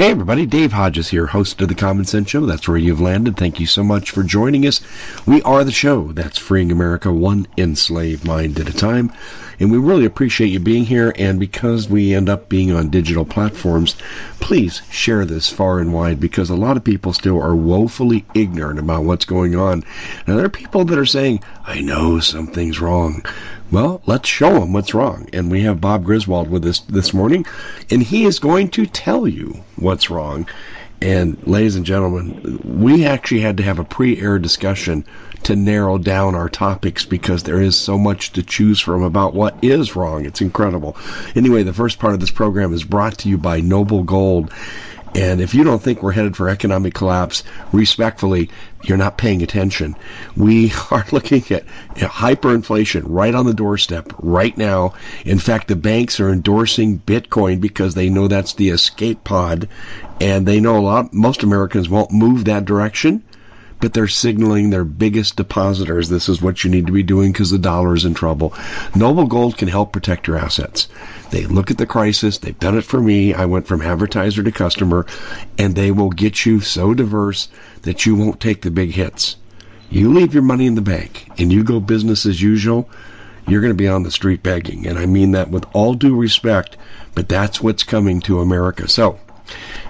Hey everybody, Dave Hodges here, host of the Common Sense Show. That's where you've landed. Thank you so much for joining us. We are the show that's freeing America one enslaved mind at a time. And we really appreciate you being here. And because we end up being on digital platforms, please share this far and wide because a lot of people still are woefully ignorant about what's going on. Now, there are people that are saying, I know something's wrong. Well, let's show them what's wrong. And we have Bob Griswold with us this morning, and he is going to tell you what's wrong. And ladies and gentlemen, we actually had to have a pre-air discussion to narrow down our topics because there is so much to choose from about what is wrong. It's incredible. Anyway, the first part of this program is brought to you by Noble Gold. And if you don't think we're headed for economic collapse, respectfully, you're not paying attention. We are looking at hyperinflation right on the doorstep right now. In fact, the banks are endorsing Bitcoin because they know that's the escape pod and they know a lot, most Americans won't move that direction but they're signaling their biggest depositors this is what you need to be doing because the dollar is in trouble. Noble Gold can help protect your assets. They look at the crisis. They've done it for me. I went from advertiser to customer, and they will get you so diverse that you won't take the big hits. You leave your money in the bank and you go business as usual, you're going to be on the street begging. And I mean that with all due respect, but that's what's coming to America. So,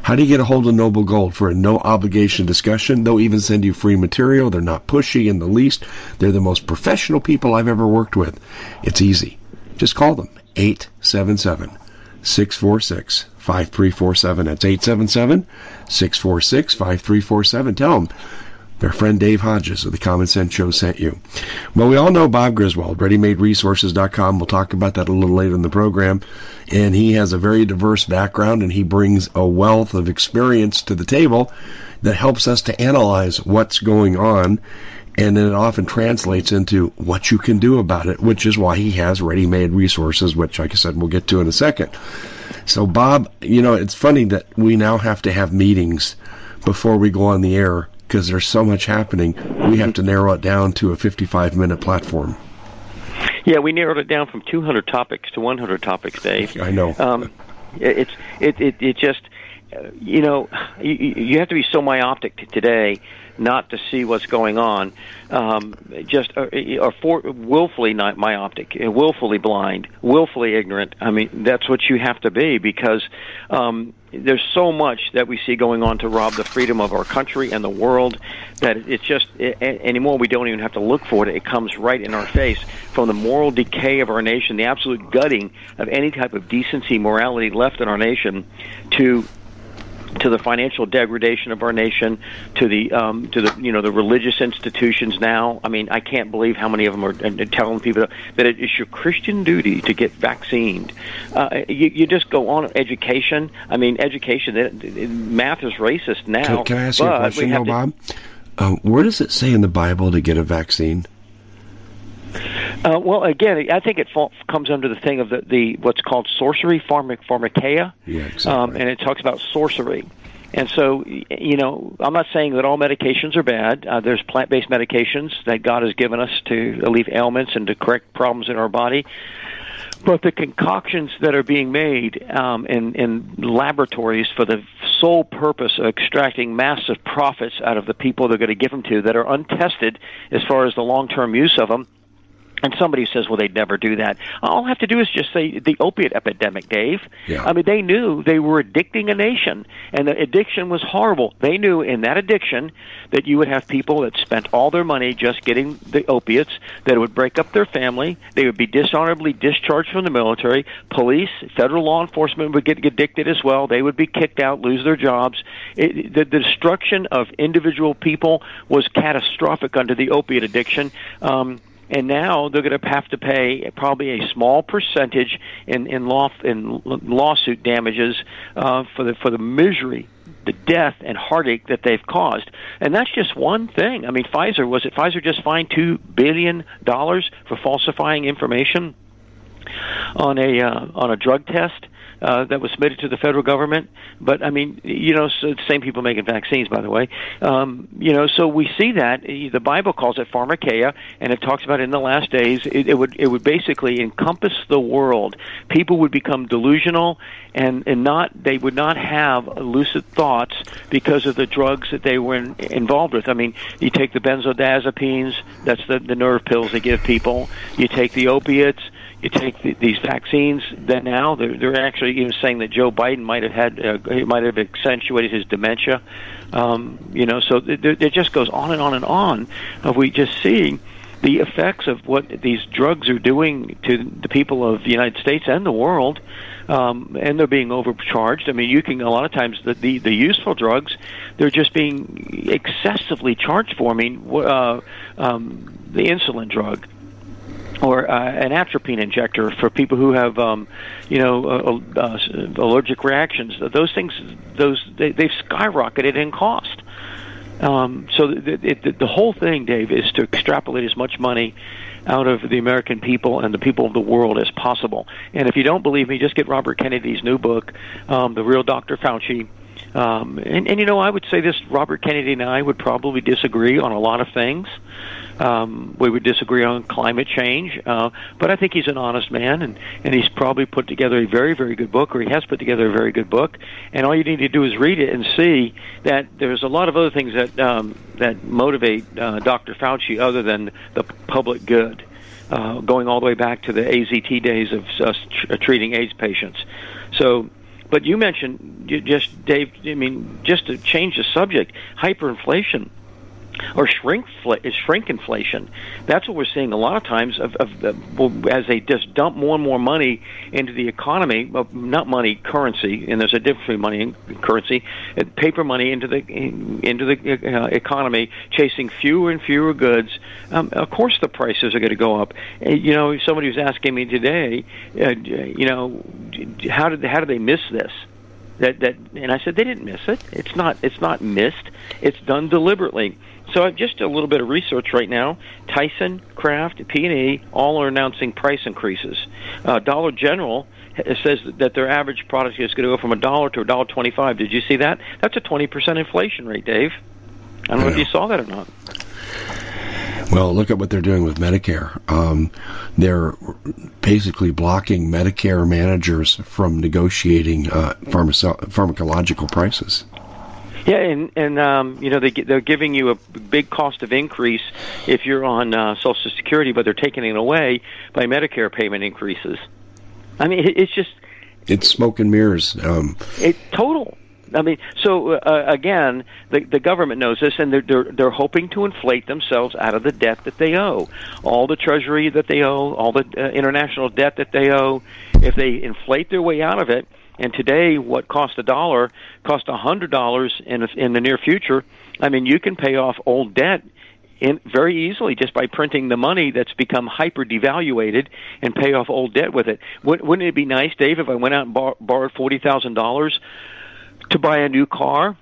how do you get a hold of Noble Gold for a no obligation discussion? They'll even send you free material. They're not pushy in the least. They're the most professional people I've ever worked with. It's easy. Just call them 877 646 5347. That's 877 646 5347. Tell them their friend Dave Hodges of the Common Sense Show sent you. Well, we all know Bob Griswold, ReadyMadeResources.com. We'll talk about that a little later in the program. And he has a very diverse background and he brings a wealth of experience to the table that helps us to analyze what's going on. And then it often translates into what you can do about it, which is why he has ready made resources, which, like I said, we'll get to in a second. So, Bob, you know, it's funny that we now have to have meetings before we go on the air because there's so much happening. We have to narrow it down to a 55 minute platform. Yeah, we narrowed it down from 200 topics to 100 topics, Dave. I know. Um, it's it, it it just uh, you know you, you have to be so myopic today not to see what's going on, um, just are, are for, willfully not myopic, willfully blind, willfully ignorant. I mean, that's what you have to be because um, there's so much that we see going on to rob the freedom of our country and the world that it's just it, anymore we don't even have to look for it it comes right in our face from the moral decay of our nation the absolute gutting of any type of decency morality left in our nation to to the financial degradation of our nation, to the um, to the you know the religious institutions. Now, I mean, I can't believe how many of them are telling people that it is your Christian duty to get vaccinated. Uh, you, you just go on education. I mean, education. Math is racist now. Can, can I ask you a question, though, Bob? Uh, where does it say in the Bible to get a vaccine? Uh, well, again, I think it fall, comes under the thing of the, the what's called sorcery, pharmac, pharmakeia, yeah, exactly. um, and it talks about sorcery. And so, you know, I'm not saying that all medications are bad. Uh, there's plant-based medications that God has given us to alleviate ailments and to correct problems in our body. But the concoctions that are being made um, in, in laboratories for the sole purpose of extracting massive profits out of the people they're going to give them to that are untested as far as the long-term use of them and somebody says, well, they'd never do that. All I have to do is just say the opiate epidemic, Dave. Yeah. I mean, they knew they were addicting a nation, and the addiction was horrible. They knew in that addiction that you would have people that spent all their money just getting the opiates, that it would break up their family, they would be dishonorably discharged from the military, police, federal law enforcement would get addicted as well, they would be kicked out, lose their jobs. It, the, the destruction of individual people was catastrophic under the opiate addiction. Um, and now they're going to have to pay probably a small percentage in in law in lawsuit damages uh, for the for the misery the death and heartache that they've caused. And that's just one thing. I mean, Pfizer was it Pfizer just fined two billion dollars for falsifying information on a uh, on a drug test uh, that was submitted to the federal government. But I mean, you know, so the same people making vaccines, by the way. Um, you know, so we see that the Bible calls it pharmakeia, and it talks about in the last days it, it would it would basically encompass the world. People would become delusional and and not they would not have lucid thoughts because of the drugs that they were in, involved with. I mean, you take the benzodiazepines, that's the the nerve pills they give people. You take the opiates you take the, these vaccines that now they're, they're actually even saying that Joe Biden might have had uh, he might have accentuated his dementia. Um, you know, so it, it just goes on and on and on of we just seeing the effects of what these drugs are doing to the people of the United States and the world. Um, and they're being overcharged. I mean, you can a lot of times the, the the useful drugs, they're just being excessively charged for. I mean, uh, um, the insulin drug or uh, an atropine injector for people who have, um, you know, uh, uh, allergic reactions. Those things, those they, they've skyrocketed in cost. Um, so the, the, the whole thing, Dave, is to extrapolate as much money out of the American people and the people of the world as possible. And if you don't believe me, just get Robert Kennedy's new book, um, The Real Dr. Fauci. Um, and, and you know, I would say this: Robert Kennedy and I would probably disagree on a lot of things. Um, we would disagree on climate change, uh, but I think he's an honest man, and and he's probably put together a very very good book, or he has put together a very good book. And all you need to do is read it and see that there's a lot of other things that um, that motivate uh, Dr. Fauci other than the public good. Uh, going all the way back to the AZT days of us tr- treating AIDS patients. So but you mentioned you just Dave. I mean, just to change the subject, hyperinflation or shrink shrinkflation. That's what we're seeing a lot of times of, of, of as they just dump more and more money into the economy, not money, currency, and there's a difference between money and currency, uh, paper money into the into the uh, economy, chasing fewer and fewer goods. Um, of course, the prices are going to go up. Uh, you know, somebody was asking me today, uh, you know, how did how did they miss this? That that, and I said they didn't miss it. It's not it's not missed. It's done deliberately so I've just a little bit of research right now. Tyson, Kraft, P&G, all are announcing price increases. Uh, Dollar General says that their average product is going to go from a dollar to a dollar twenty-five. Did you see that? That's a twenty percent inflation rate, Dave. I don't know if you saw that or not. Well, look at what they're doing with Medicare. Um, they're basically blocking Medicare managers from negotiating uh, pharmacological prices. Yeah, and and um, you know they they're giving you a big cost of increase if you're on uh, Social Security, but they're taking it away by Medicare payment increases. I mean, it's just it's smoke and mirrors. Um, it total. I mean, so uh, again, the the government knows this, and they're, they're they're hoping to inflate themselves out of the debt that they owe, all the treasury that they owe, all the uh, international debt that they owe. If they inflate their way out of it, and today what cost a dollar cost a hundred dollars in in the near future. I mean, you can pay off old debt in very easily just by printing the money that's become hyper devaluated and pay off old debt with it. Wouldn't it be nice, Dave, if I went out and bar- borrowed forty thousand dollars to buy a new car?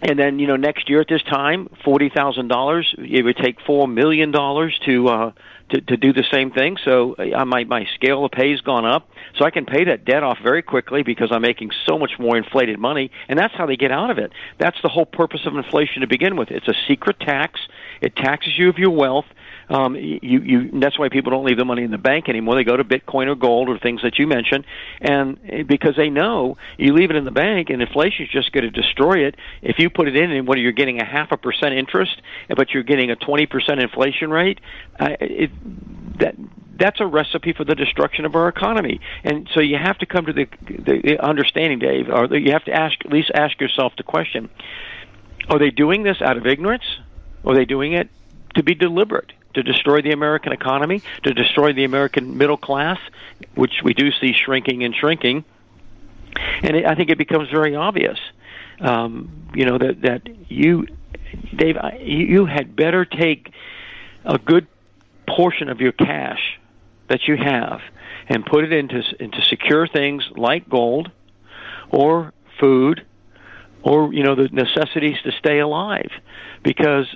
And then, you know, next year at this time, forty thousand dollars. It would take four million dollars to uh, to, to do the same thing. So uh, my my scale of pay has gone up, so I can pay that debt off very quickly because I'm making so much more inflated money, and that's how they get out of it. That's the whole purpose of inflation to begin with. It's a secret tax. It taxes you of your wealth. Um, you, you, that's why people don't leave the money in the bank anymore. They go to Bitcoin or gold or things that you mentioned, and eh, because they know you leave it in the bank and inflation is just going to destroy it. If you put it in and what you're getting a half a percent interest, but you're getting a 20 percent inflation rate, uh, it, that that's a recipe for the destruction of our economy. And so you have to come to the, the understanding, Dave, or you have to ask at least ask yourself the question: Are they doing this out of ignorance? Or are they doing it to be deliberate? To destroy the American economy, to destroy the American middle class, which we do see shrinking and shrinking. And it, I think it becomes very obvious, um, you know, that that you, Dave, you had better take a good portion of your cash that you have and put it into into secure things like gold or food or you know the necessities to stay alive because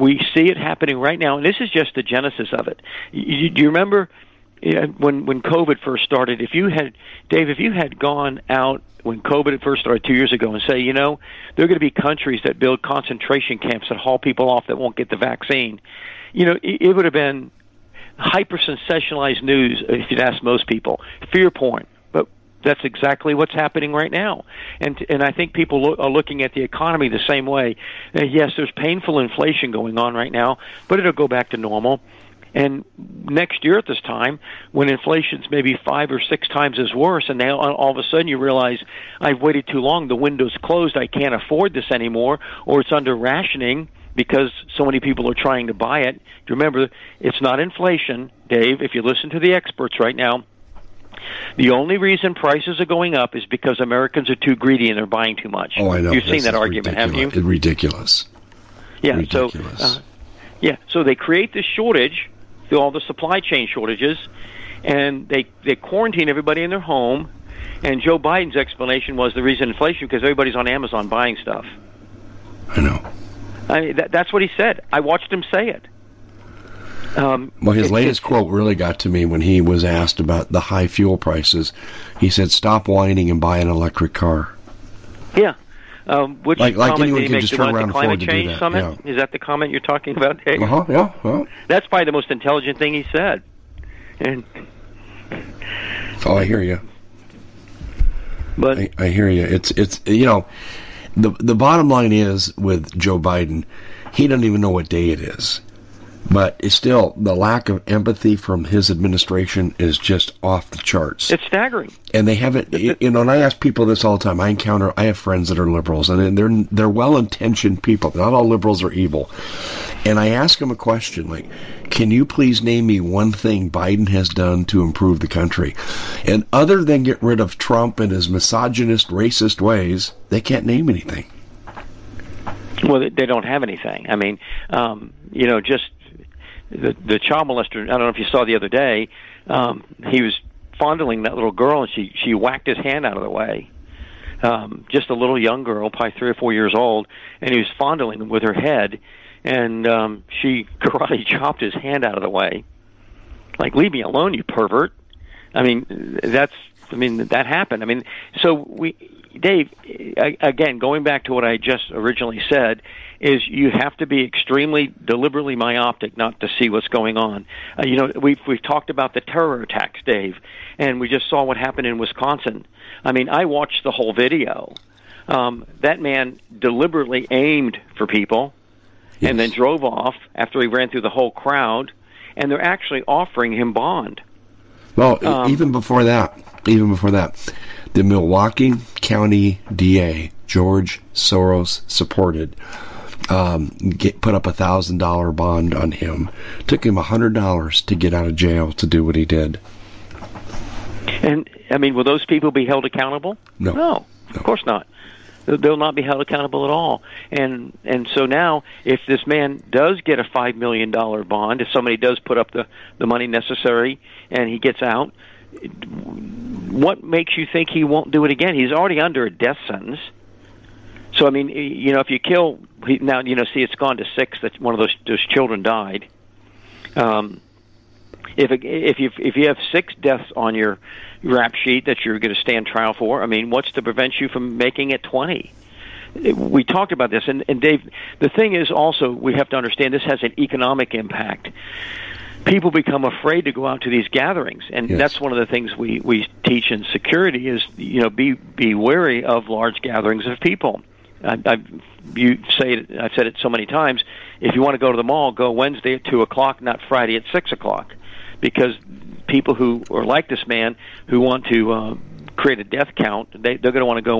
we see it happening right now, and this is just the genesis of it. You, do you remember when when COVID first started? If you had, Dave, if you had gone out when COVID first started two years ago and say, you know, there are going to be countries that build concentration camps that haul people off that won't get the vaccine, you know, it, it would have been hyper sensationalized news if you'd ask most people. Fear porn that's exactly what's happening right now. And and I think people lo- are looking at the economy the same way. Uh, yes, there's painful inflation going on right now, but it'll go back to normal. And next year at this time, when inflation's maybe five or six times as worse, and now all of a sudden you realize I've waited too long, the window's closed, I can't afford this anymore, or it's under rationing because so many people are trying to buy it. Remember, it's not inflation, Dave. If you listen to the experts right now, the only reason prices are going up is because Americans are too greedy and they're buying too much. Oh, I know. You've seen that argument, haven't you? It's ridiculous. Yeah. Ridiculous. So, uh, yeah. So they create this shortage through all the supply chain shortages, and they they quarantine everybody in their home. And Joe Biden's explanation was the reason inflation because everybody's on Amazon buying stuff. I know. I mean, that, that's what he said. I watched him say it. Um, well, his latest quote really got to me when he was asked about the high fuel prices. He said, "Stop whining and buy an electric car." Yeah. Um, which like, like anyone can just turn around climate to do change that, summit? yeah. Is that the comment you're talking about, Dave? Uh-huh, yeah, well, That's probably the most intelligent thing he said. And oh, I hear you. but I, I hear you. It's it's you know, the the bottom line is with Joe Biden, he doesn't even know what day it is. But it's still the lack of empathy from his administration is just off the charts. it's staggering. and they haven't you know and i ask people this all the time i encounter i have friends that are liberals and they're they're well-intentioned people not all liberals are evil and i ask them a question like can you please name me one thing biden has done to improve the country and other than get rid of trump and his misogynist racist ways they can't name anything Well, they- they don't have anything. I mean, um, you know, just the the child molester. I don't know if you saw the other day. Um, he was fondling that little girl, and she she whacked his hand out of the way. Um, just a little young girl, probably three or four years old, and he was fondling with her head, and um, she karate chopped his hand out of the way. Like, leave me alone, you pervert. I mean, that's. I mean, that happened. I mean, so we, Dave, again, going back to what I just originally said, is you have to be extremely deliberately myopic not to see what's going on. Uh, you know, we've we've talked about the terror attacks, Dave, and we just saw what happened in Wisconsin. I mean, I watched the whole video. Um, that man deliberately aimed for people yes. and then drove off after he ran through the whole crowd, and they're actually offering him bond. Well, um, even before that, even before that, the Milwaukee County DA, George Soros supported, um, get, put up a thousand dollar bond on him. Took him a hundred dollars to get out of jail to do what he did. And I mean, will those people be held accountable? No, no, no. of course not. They'll not be held accountable at all. And and so now, if this man does get a five million dollar bond, if somebody does put up the the money necessary, and he gets out, what makes you think he won't do it again? He's already under a death sentence. So I mean, you know, if you kill now, you know, see, it's gone to six that one of those those children died. Um, if if you if you have six deaths on your rap sheet that you're going to stand trial for, I mean, what's to prevent you from making it twenty? We talked about this, and, and Dave. The thing is also we have to understand this has an economic impact. People become afraid to go out to these gatherings, and yes. that's one of the things we we teach in security is you know be be wary of large gatherings of people. I, I you say it, I've said it so many times. If you want to go to the mall, go Wednesday at two o'clock, not Friday at six o'clock because people who are like this man who want to uh, create a death count, they, they're going to want to go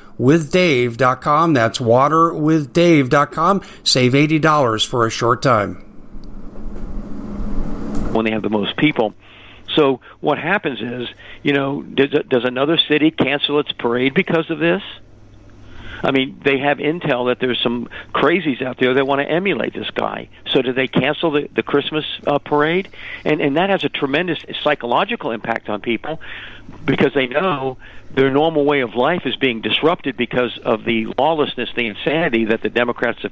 waterwithdave.com. That's waterwithdave.com. Save $80 for a short time. When they have the most people. So what happens is, you know, does, does another city cancel its parade because of this? I mean, they have intel that there's some crazies out there that want to emulate this guy. So do they cancel the, the Christmas uh, parade? And and that has a tremendous psychological impact on people because they know their normal way of life is being disrupted because of the lawlessness, the insanity that the Democrats have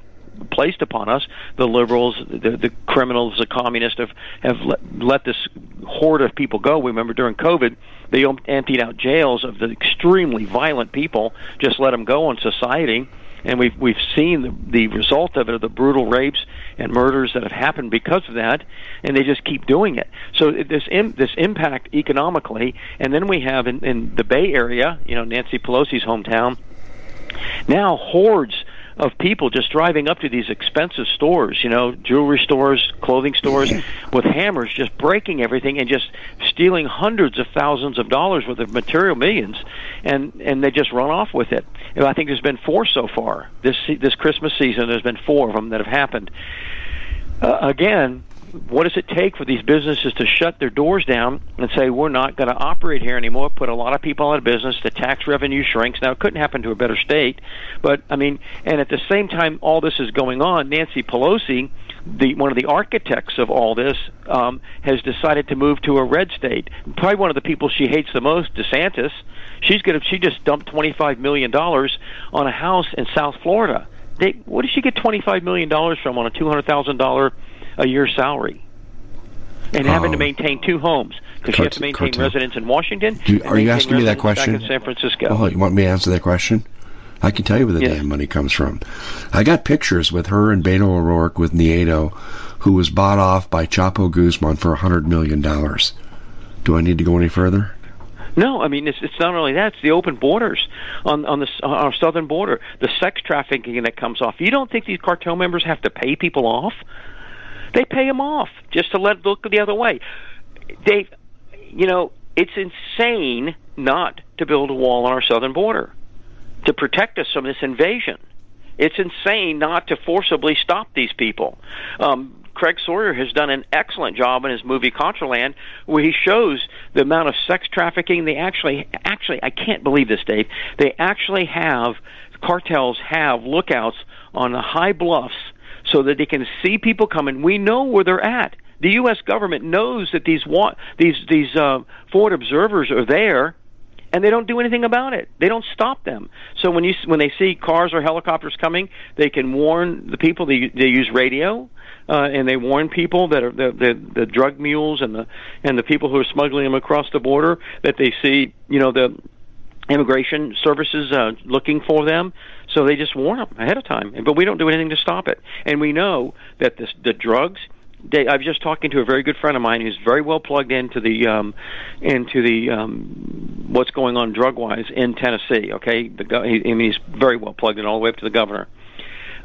placed upon us. The liberals, the, the criminals, the communists have have let, let this horde of people go. We remember during COVID, they emptied out jails of the extremely violent people, just let them go in society and we've we've seen the, the result of it, the brutal rapes and murders that have happened because of that, and they just keep doing it. So this Im, this impact economically, and then we have in, in the Bay Area, you know, Nancy Pelosi's hometown, now hordes of people just driving up to these expensive stores, you know, jewelry stores, clothing stores, with hammers, just breaking everything and just stealing hundreds of thousands of dollars worth of material, millions, and and they just run off with it. And I think there's been four so far this this Christmas season. There's been four of them that have happened. Uh, again, what does it take for these businesses to shut their doors down and say we're not going to operate here anymore? Put a lot of people out of business. The tax revenue shrinks. Now it couldn't happen to a better state, but I mean, and at the same time, all this is going on. Nancy Pelosi, the one of the architects of all this, um, has decided to move to a red state. Probably one of the people she hates the most, DeSantis. She's going to. She just dumped twenty five million dollars on a house in South Florida. They, what did she get twenty five million dollars from on a two hundred thousand dollar a year salary? and having to Oh. maintain two homes because you have to maintain cartel. residence in Washington. Do are you asking me that question? Back in San Francisco. Oh, you want me to answer that question? I can tell you where the damn money comes from. I got pictures with her and Beto O'Rourke with Nieto, who was bought off by Chapo Guzman for a hundred million dollars. Do I need to go any further? No, I mean it's it's not only that; it's the open borders on on the on our southern border, the sex trafficking that comes off. You don't think these cartel members have to pay people off? They pay them off just to let look the other way. They, you know, it's insane not to build a wall on our southern border to protect us from this invasion. It's insane not to forcibly stop these people. Um, Craig Sawyer has done an excellent job in his movie Contraland, where he shows the amount of sex trafficking. They actually, actually, I can't believe this, Dave. They actually have cartels have lookouts on the high bluffs so that they can see people coming. We know where they're at. The U.S. government knows that these wa- these these uh, forward observers are there, and they don't do anything about it. They don't stop them. So when you when they see cars or helicopters coming, they can warn the people. They they use radio. Uh, and they warn people that are the, the the drug mules and the and the people who are smuggling them across the border that they see you know the immigration services uh, looking for them, so they just warn them ahead of time. But we don't do anything to stop it. And we know that this, the drugs. They, I was just talking to a very good friend of mine who's very well plugged into the um, into the um, what's going on drug wise in Tennessee. Okay, the I mean he's very well plugged in all the way up to the governor.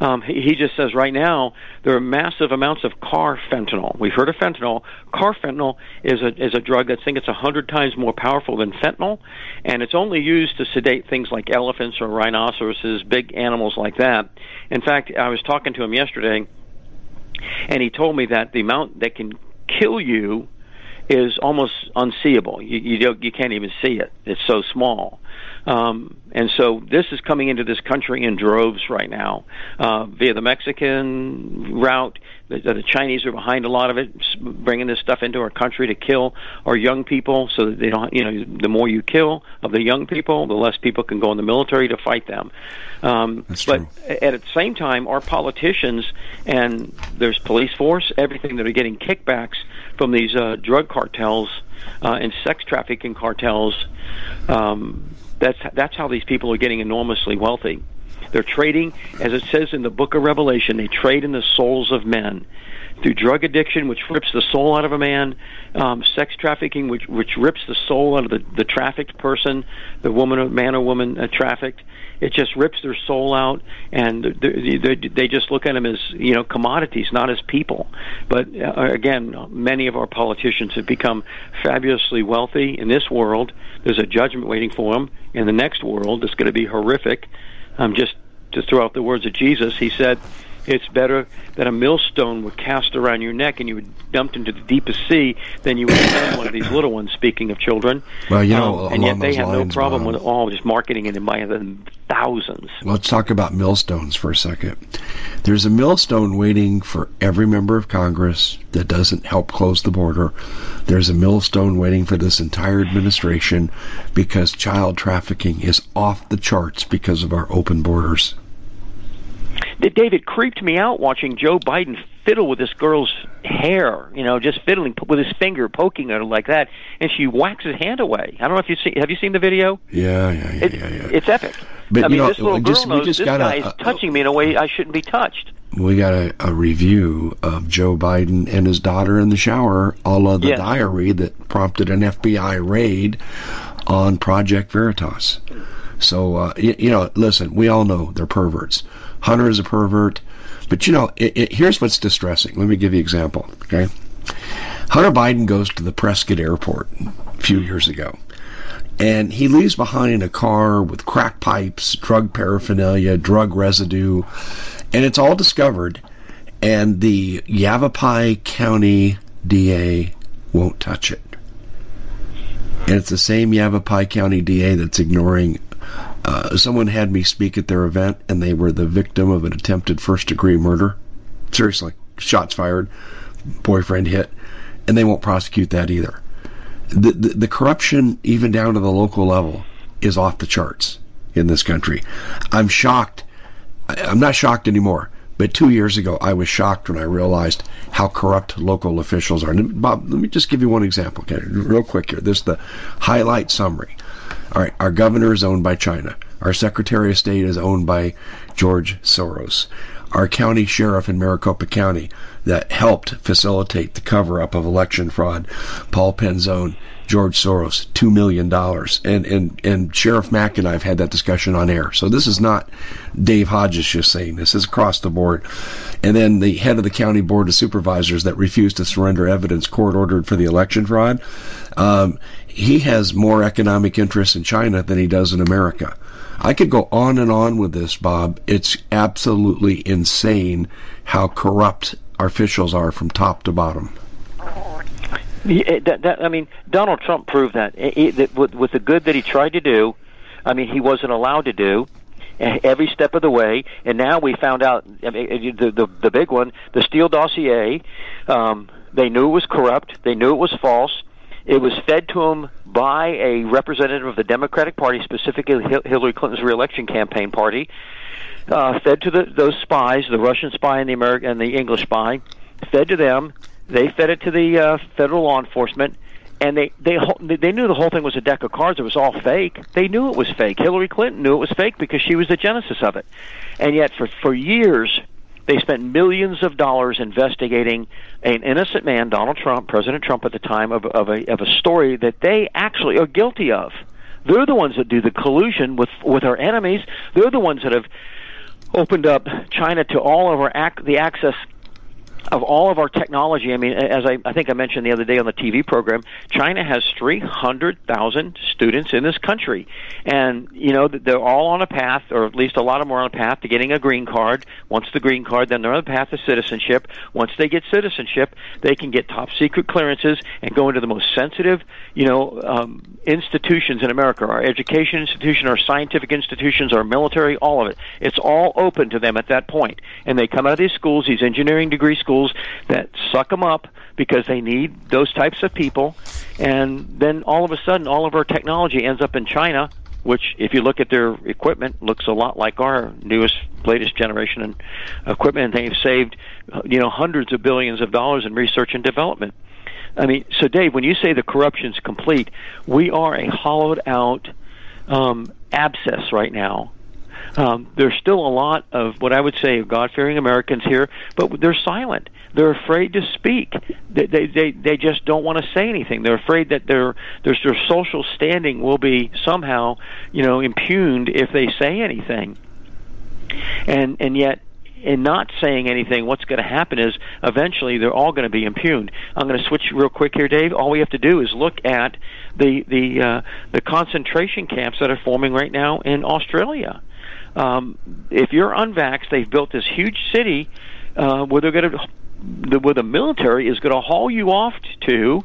Um, he, he just says right now there are massive amounts of car fentanyl. We've heard of fentanyl. Carfentanil is a is a drug that think it's a hundred times more powerful than fentanyl, and it's only used to sedate things like elephants or rhinoceroses, big animals like that. In fact, I was talking to him yesterday, and he told me that the amount that can kill you is almost unseeable. You you, don't, you can't even see it. It's so small. Um, and so this is coming into this country in droves right now uh, via the Mexican route. The, the Chinese are behind a lot of it, bringing this stuff into our country to kill our young people, so that they don't. You know, the more you kill of the young people, the less people can go in the military to fight them. Um, That's but true. at the same time, our politicians and there's police force, everything that are getting kickbacks from these uh, drug cartels uh, and sex trafficking cartels. Um, that's that's how these people are getting enormously wealthy. They're trading, as it says in the Book of Revelation, they trade in the souls of men through drug addiction, which rips the soul out of a man, um, sex trafficking, which which rips the soul out of the, the trafficked person, the woman, or man or woman uh, trafficked. It just rips their soul out, and they, they, they just look at them as you know commodities, not as people. But uh, again, many of our politicians have become fabulously wealthy in this world. There's a judgment waiting for them in the next world. It's going to be horrific. Um, just to throw out the words of Jesus, he said, "It's better that a millstone were cast around your neck and you were dumped into the deepest sea than you would send one of these little ones." Speaking of children, Well, you know, um, and yet they have no problem with all just marketing it in by the thousands. Let's talk about millstones for a second. There's a millstone waiting for every member of Congress that doesn't help close the border. There's a millstone waiting for this entire administration because child trafficking is off the charts because of our open borders. David creeped me out watching Joe Biden fiddle with this girl's hair, you know, just fiddling with his finger, poking at her like that, and she whacks his hand away. I don't know if you see. Have you seen the video? Yeah, yeah, yeah, It, yeah, yeah. It's epic. But, I you mean, know, this little girl just- knows this guy is uh, touching me in a way I shouldn't be touched. We got a, a review of Joe Biden and his daughter in the shower, all of the Yes. diary that prompted an FBI raid on Project Veritas. So uh, you, you, know, listen, we all know they're perverts. Hunter is a pervert, but you know, it, it, here's what's distressing. Let me give you an example. Okay, Hunter Biden goes to the Prescott Airport a few years ago, and he leaves behind a car with crack pipes, drug paraphernalia, drug residue, and it's all discovered. And the Yavapai County DA won't touch it. And it's the same Yavapai County DA that's ignoring. Uh, someone had me speak at their event, and they were the victim of an attempted first degree murder. Seriously, shots fired, boyfriend hit, and they won't prosecute that either. The, the, the corruption, even down to the local level, is off the charts in this country. I'm shocked. I'm not shocked anymore. But two years ago, I was shocked when I realized how corrupt local officials are. And Bob, let me just give you one example, okay, real quick here. This is the highlight summary. All right, our governor is owned by China. Our Secretary of State is owned by George Soros. Our county sheriff in Maricopa County that helped facilitate the cover up of election fraud, Paul Penzone, George Soros, two million dollars. And and and Sheriff Mack and I have had that discussion on air. So this is not Dave Hodges just saying this. is across the board. And then the head of the county board of supervisors that refused to surrender evidence court ordered for the election fraud. Um, he has more economic interests in China than he does in America. I could go on and on with this, Bob. It's absolutely insane how corrupt our officials are from top to bottom. Yeah, that, that, I mean, Donald Trump proved that, it, that with, with the good that he tried to do. I mean, he wasn't allowed to do every step of the way. And now we found out I mean, the, the the big one, the Steele dossier. Um, they knew it was corrupt. They knew it was false. It was fed to them by a representative of the Democratic Party, specifically Hillary Clinton's reelection campaign party. Uh, fed to the, those spies, the Russian spy and the American and the English spy, fed to them. They fed it to the uh, federal law enforcement, and they they they knew the whole thing was a deck of cards. It was all fake. They knew it was fake. Hillary Clinton knew it was fake because she was the genesis of it, and yet for for years they spent millions of dollars investigating an innocent man, Donald Trump, President Trump at the time, of, of, a, of a story that they actually are guilty of. They're the ones that do the collusion with with our enemies. They're the ones that have opened up China to all of our ac- the access of all of our technology, I mean, as I, I think I mentioned the other day on the TV program, China has 300,000 students in this country. And, you know, they're all on a path, or at least a lot of them are on a path to getting a green card. Once the green card, then they're on the path to citizenship. Once they get citizenship, they can get top secret clearances and go into the most sensitive, you know, um, institutions in America. Our education institution, our scientific institutions, our military, all of it. It's all open to them at that point. And they come out of these schools, these engineering degree schools, schools that suck them up because they need those types of people. And then all of a sudden, all of our technology ends up in China, which, if you look at their equipment, looks a lot like our newest, latest generation and equipment. And they've saved, you know, hundreds of billions of dollars in research and development. I mean, so Dave, when you say the corruption's complete, we are a hollowed out um, abscess right now um, there's still a lot of what I would say God fearing Americans here, but they're silent. They're afraid to speak. They they they, they just don't want to say anything. They're afraid that their their their social standing will be somehow you know impugned if they say anything. And and yet in not saying anything, what's going to happen is eventually they're all going to be impugned. I'm going to switch real quick here, Dave. All we have to do is look at the the uh, the concentration camps that are forming right now in Australia um, if you're unvaxxed, they've built this huge city uh, where they're going to the, where the military is going to haul you off to,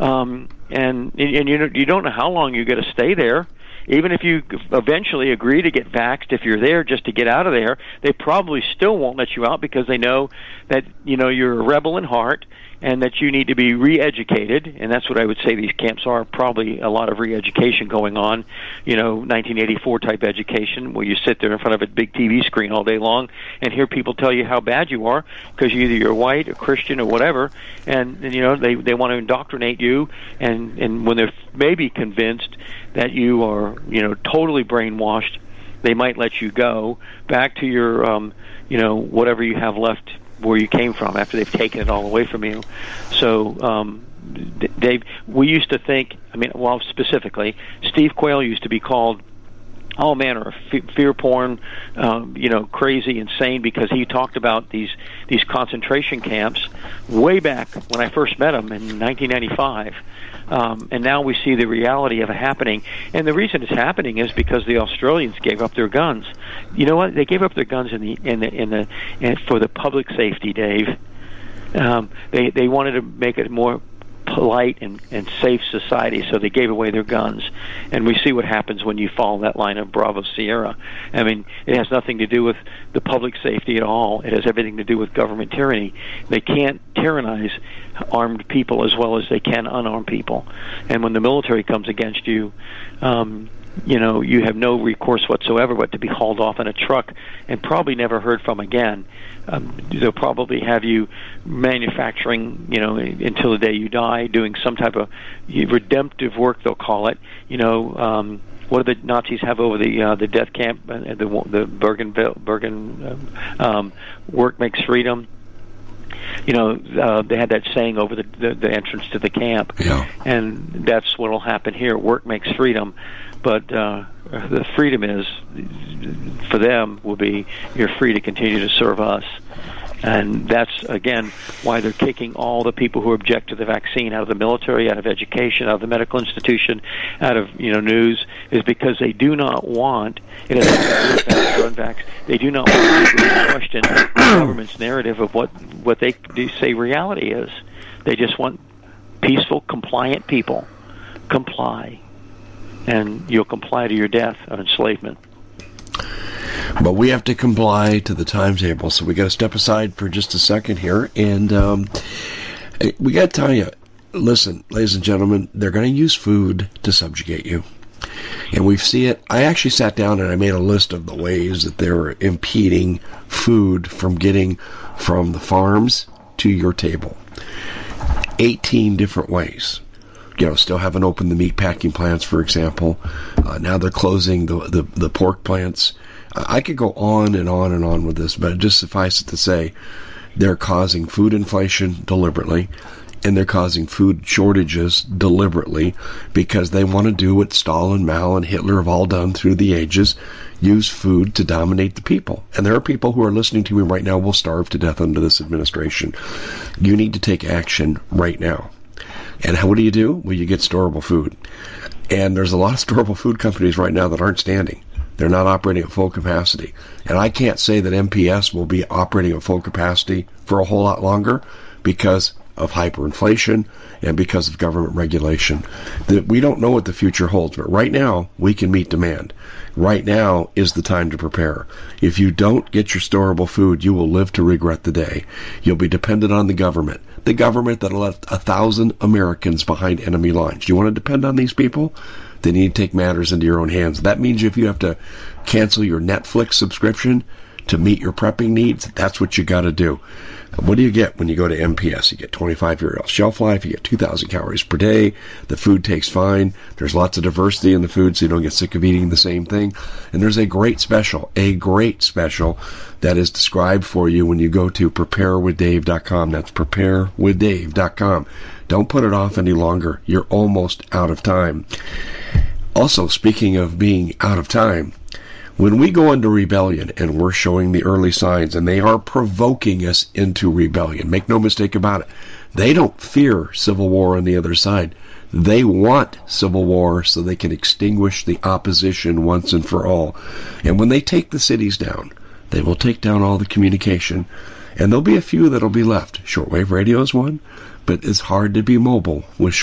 um, and and you you don't know how long you're going to stay there. Even if you eventually agree to get vaxxed, if you're there just to get out of there, they probably still won't let you out because they know that you know you're a rebel in heart and that you need to be re-educated, and that's what I would say these camps are. Probably a lot of re-education going on, you know, 1984 type education, where you sit there in front of a big TV screen all day long and hear people tell you how bad you are because either you're white, or Christian, or whatever, and, and you know they they want to indoctrinate you, and and when they're maybe convinced that you are you know totally brainwashed, they might let you go back to your um, you know whatever you have left where you came from after they've taken it all away from you. So, um, Dave, we used to think. I mean, well, specifically, Steve Quayle used to be called all manner of fear porn, um, you know, crazy, insane. Because he talked about these these concentration camps way back when I first met him in 1995. Um, and now we see the reality of it happening. And the reason it's happening is because the Australians gave up their guns. You know what? They gave up their guns in the in the in the in, for the public safety, Dave. Um, they they wanted to make it more polite and, and safe society, so they gave away their guns. And we see what happens when you follow that line of Bravo Sierra. I mean, it has nothing to do with the public safety at all. It has everything to do with government tyranny. They can't tyrannize armed people as well as they can unarmed people. And when the military comes against you, um, you know, you have no recourse whatsoever but to be hauled off in a truck and probably never heard from again. Um, they'll probably have you manufacturing, you know, until the day you die, doing some type of redemptive work. They'll call it. You know, um, what do the Nazis have over the uh, the death camp? Uh, the the Bergen Bergen um, um, work makes freedom you know, uh, they had that saying over the, the the entrance to the camp, yeah. and that's what will happen here. Work makes freedom, but uh, the freedom is for them will be you're free to continue to serve us. And that's again why they're kicking all the people who object to the vaccine out of the military, out of education, out of the medical institution, out of you know news, is because they do not want gun vax. They do not want to question the government's narrative of what what they do say reality is. They just want peaceful, compliant people comply and you'll comply to your death of enslavement. But we have to comply to the timetable, so we got to step aside for just a second here, and um, we got to tell you, listen, ladies and gentlemen, they're going to use food to subjugate you. And we see it. I actually sat down and I made a list of the ways that they're impeding food from getting from the farms to your table. 18 different ways you know, still haven't opened the meat packing plants, for example. Uh, now they're closing the, the, the pork plants. I could go on and on and on with this, but just suffice it to say, they're causing food inflation deliberately, and they're causing food shortages deliberately because they want to do what Stalin, Mao, and Hitler have all done through the ages use food to dominate the people. And there are people who are listening to me right now will starve to death under this administration. You need to take action right now. And what do you do? Well, you get storable food. And there's a lot of storable food companies right now that aren't standing. They're not operating at full capacity. And I can't say that MPS will be operating at full capacity for a whole lot longer because of hyperinflation and because of government regulation. That we don't know what the future holds, but right now we can meet demand. Right now is the time to prepare. If you don't get your storable food, you will live to regret the day. You'll be dependent on the government the government that left a thousand Americans behind enemy lines. You want to depend on these people? Then you need to take matters into your own hands. That means if you have to cancel your Netflix subscription to meet your prepping needs, that's what you got to do. What do you get when you go to MPS? You get 25 year shelf life, you get 2,000 calories per day, the food tastes fine, there's lots of diversity in the food so you don't get sick of eating the same thing, and there's a great special, a great special that is described for you when you go to preparewithdave.com. That's preparewithdave.com. Don't put it off any longer. You're almost out of time. Also, speaking of being out of time, when we go into rebellion and we're showing the early signs and they are provoking us into rebellion, make no mistake about it. They don't fear civil war on the other side. They want civil war so they can extinguish the opposition once and for all. And when they take the cities down, they will take down all the communication. And there'll be a few that'll be left. Shortwave radio is one, but it's hard to be mobile with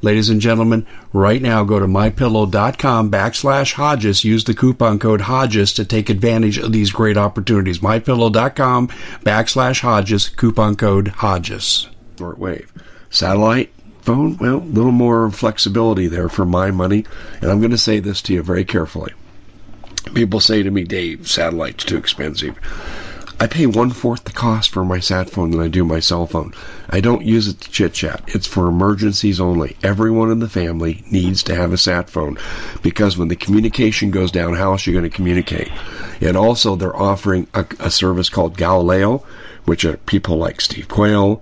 Ladies and gentlemen, right now go to mypillow.com backslash Hodges. Use the coupon code Hodges to take advantage of these great opportunities. Mypillow.com backslash Hodges, coupon code Hodges. Shortwave. Satellite phone, well, a little more flexibility there for my money. And I'm going to say this to you very carefully. People say to me, Dave, satellite's too expensive. I pay one fourth the cost for my sat phone than I do my cell phone. I don't use it to chit chat. It's for emergencies only. Everyone in the family needs to have a sat phone because when the communication goes down, how else are you going to communicate? And also, they're offering a, a service called Galileo, which are people like Steve Quayle,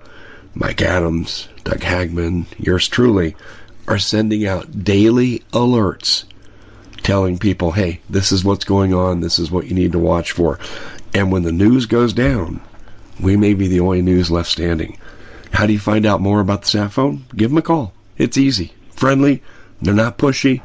Mike Adams, Doug Hagmann, yours truly, are sending out daily alerts telling people, hey, this is what's going on, this is what you need to watch for. And when the news goes down, we may be the only news left standing. How do you find out more about the sat phone? Give them a call. It's easy, friendly, they're not pushy.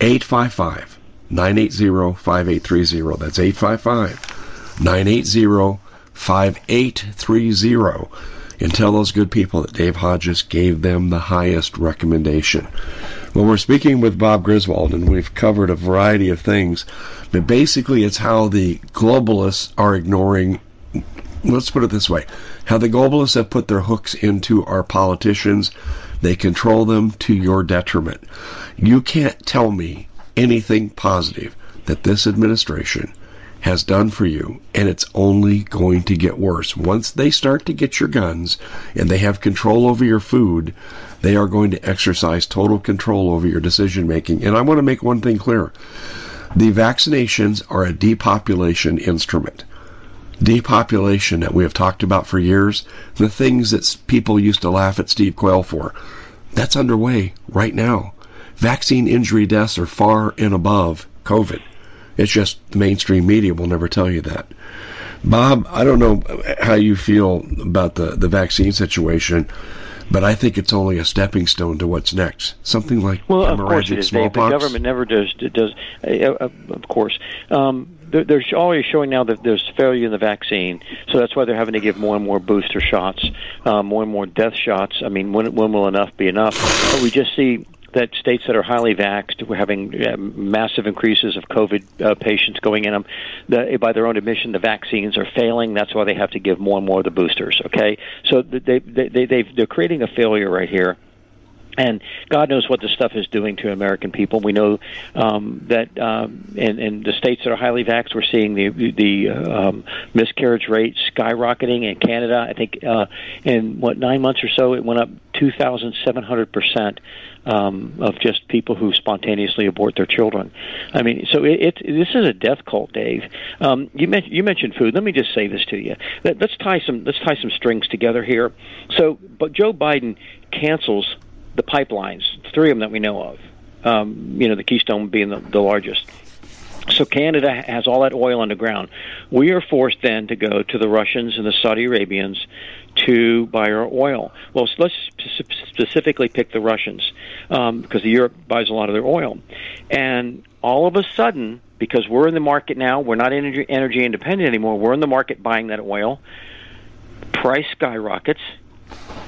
855 980 5830. That's 855 980 5830. And tell those good people that Dave Hodges gave them the highest recommendation. Well, we're speaking with Bob Griswold, and we've covered a variety of things. But basically, it's how the globalists are ignoring, let's put it this way, how the globalists have put their hooks into our politicians. They control them to your detriment. You can't tell me anything positive that this administration has done for you, and it's only going to get worse. Once they start to get your guns and they have control over your food, they are going to exercise total control over your decision making. And I want to make one thing clear the vaccinations are a depopulation instrument. Depopulation that we have talked about for years, the things that people used to laugh at Steve Quayle for, that's underway right now. Vaccine injury deaths are far and above COVID. It's just the mainstream media will never tell you that. Bob, I don't know how you feel about the, the vaccine situation, but I think it's only a stepping stone to what's next. Something like well, of course it is. Smallpox. The government never does does uh, uh, of course. Um, they're always showing now that there's failure in the vaccine, so that's why they're having to give more and more booster shots, uh, more and more death shots. I mean, when, when will enough be enough? But we just see that states that are highly vaxxed, we're having uh, massive increases of COVID uh, patients going in them. The, by their own admission, the vaccines are failing. That's why they have to give more and more of the boosters. Okay, so they they they they're creating a failure right here and God knows what this stuff is doing to American people. We know um, that um, in, in the states that are highly vaxxed, we're seeing the the um, miscarriage rate skyrocketing. In Canada, I think uh, in what nine months or so, it went up two thousand seven hundred percent um, of just people who spontaneously abort their children. I mean, so it, it this is a death cult, Dave. Um, you mentioned you mentioned food. Let me just say this to you. Let, let's tie some let's tie some strings together here. So, but Joe Biden cancels the pipelines, three of them that we know of. Um, you know, the Keystone being the, the largest. So Canada has all that oil underground. We are forced then to go to the Russians and the Saudi Arabians to buy our oil. Well, let's specifically pick the Russians um, because Europe buys a lot of their oil. And all of a sudden, because we're in the market now, we're not energy, energy independent anymore. We're in the market buying that oil. Price skyrockets.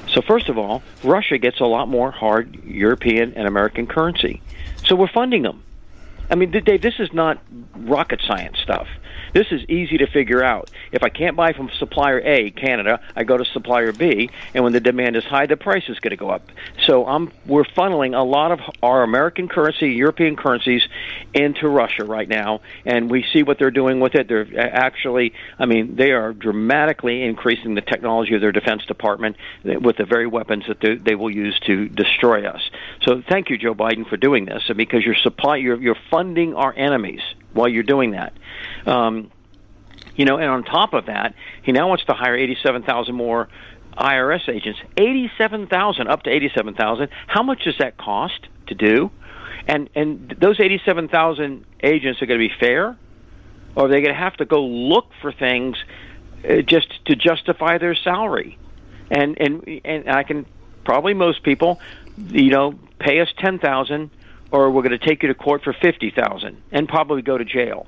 So first of all, Russia gets a lot more hard European and American currency. So we're funding them. I mean, Dave, this is not rocket science stuff. This is easy to figure out. If I can't buy from supplier A, Canada, I go to supplier B, and when the demand is high, the price is going to go up. So I'm, we're funneling a lot of our American currency, European currencies, into Russia right now, and we see what they're doing with it. They're actually, I mean, they are dramatically increasing the technology of their Defense Department eh, with the very weapons that they, they will use to destroy us. So thank you, Joe Biden, for doing this, and because you're supply, you're, you're funding our enemies while you're doing that. Um, you know, and on top of that, he now wants to hire 87,000 more IRS agents. 87,000, up to 87,000. How much does that cost to do? And and those 87,000 agents are going to be fair, or are they going to have to go look for things uh, just to justify their salary? And and and I can probably most people, you know, pay us 10,000 or we're going to take you to court for 50,000 and probably go to jail.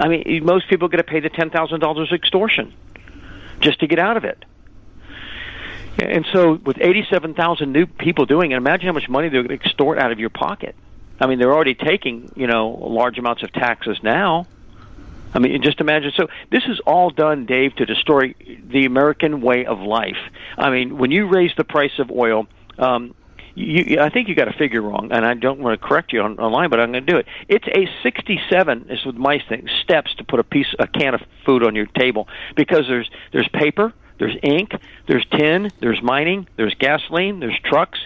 I mean, most people are going to pay the $10,000 extortion just to get out of it. And so, with 87,000 new people doing it, imagine how much money they're going to extort out of your pocket. I mean, they're already taking, you know, large amounts of taxes now. I mean, just imagine. So this is all done, Dave, to destroy the American way of life. I mean, when you raise the price of oil, um, you, I think you got a figure wrong, and I don't want to correct you on, online, but I'm going to do it. It's a 67. Is with my thing steps to put a piece, a can of food on your table because there's there's paper, there's ink, there's tin, there's mining, there's gasoline, there's trucks,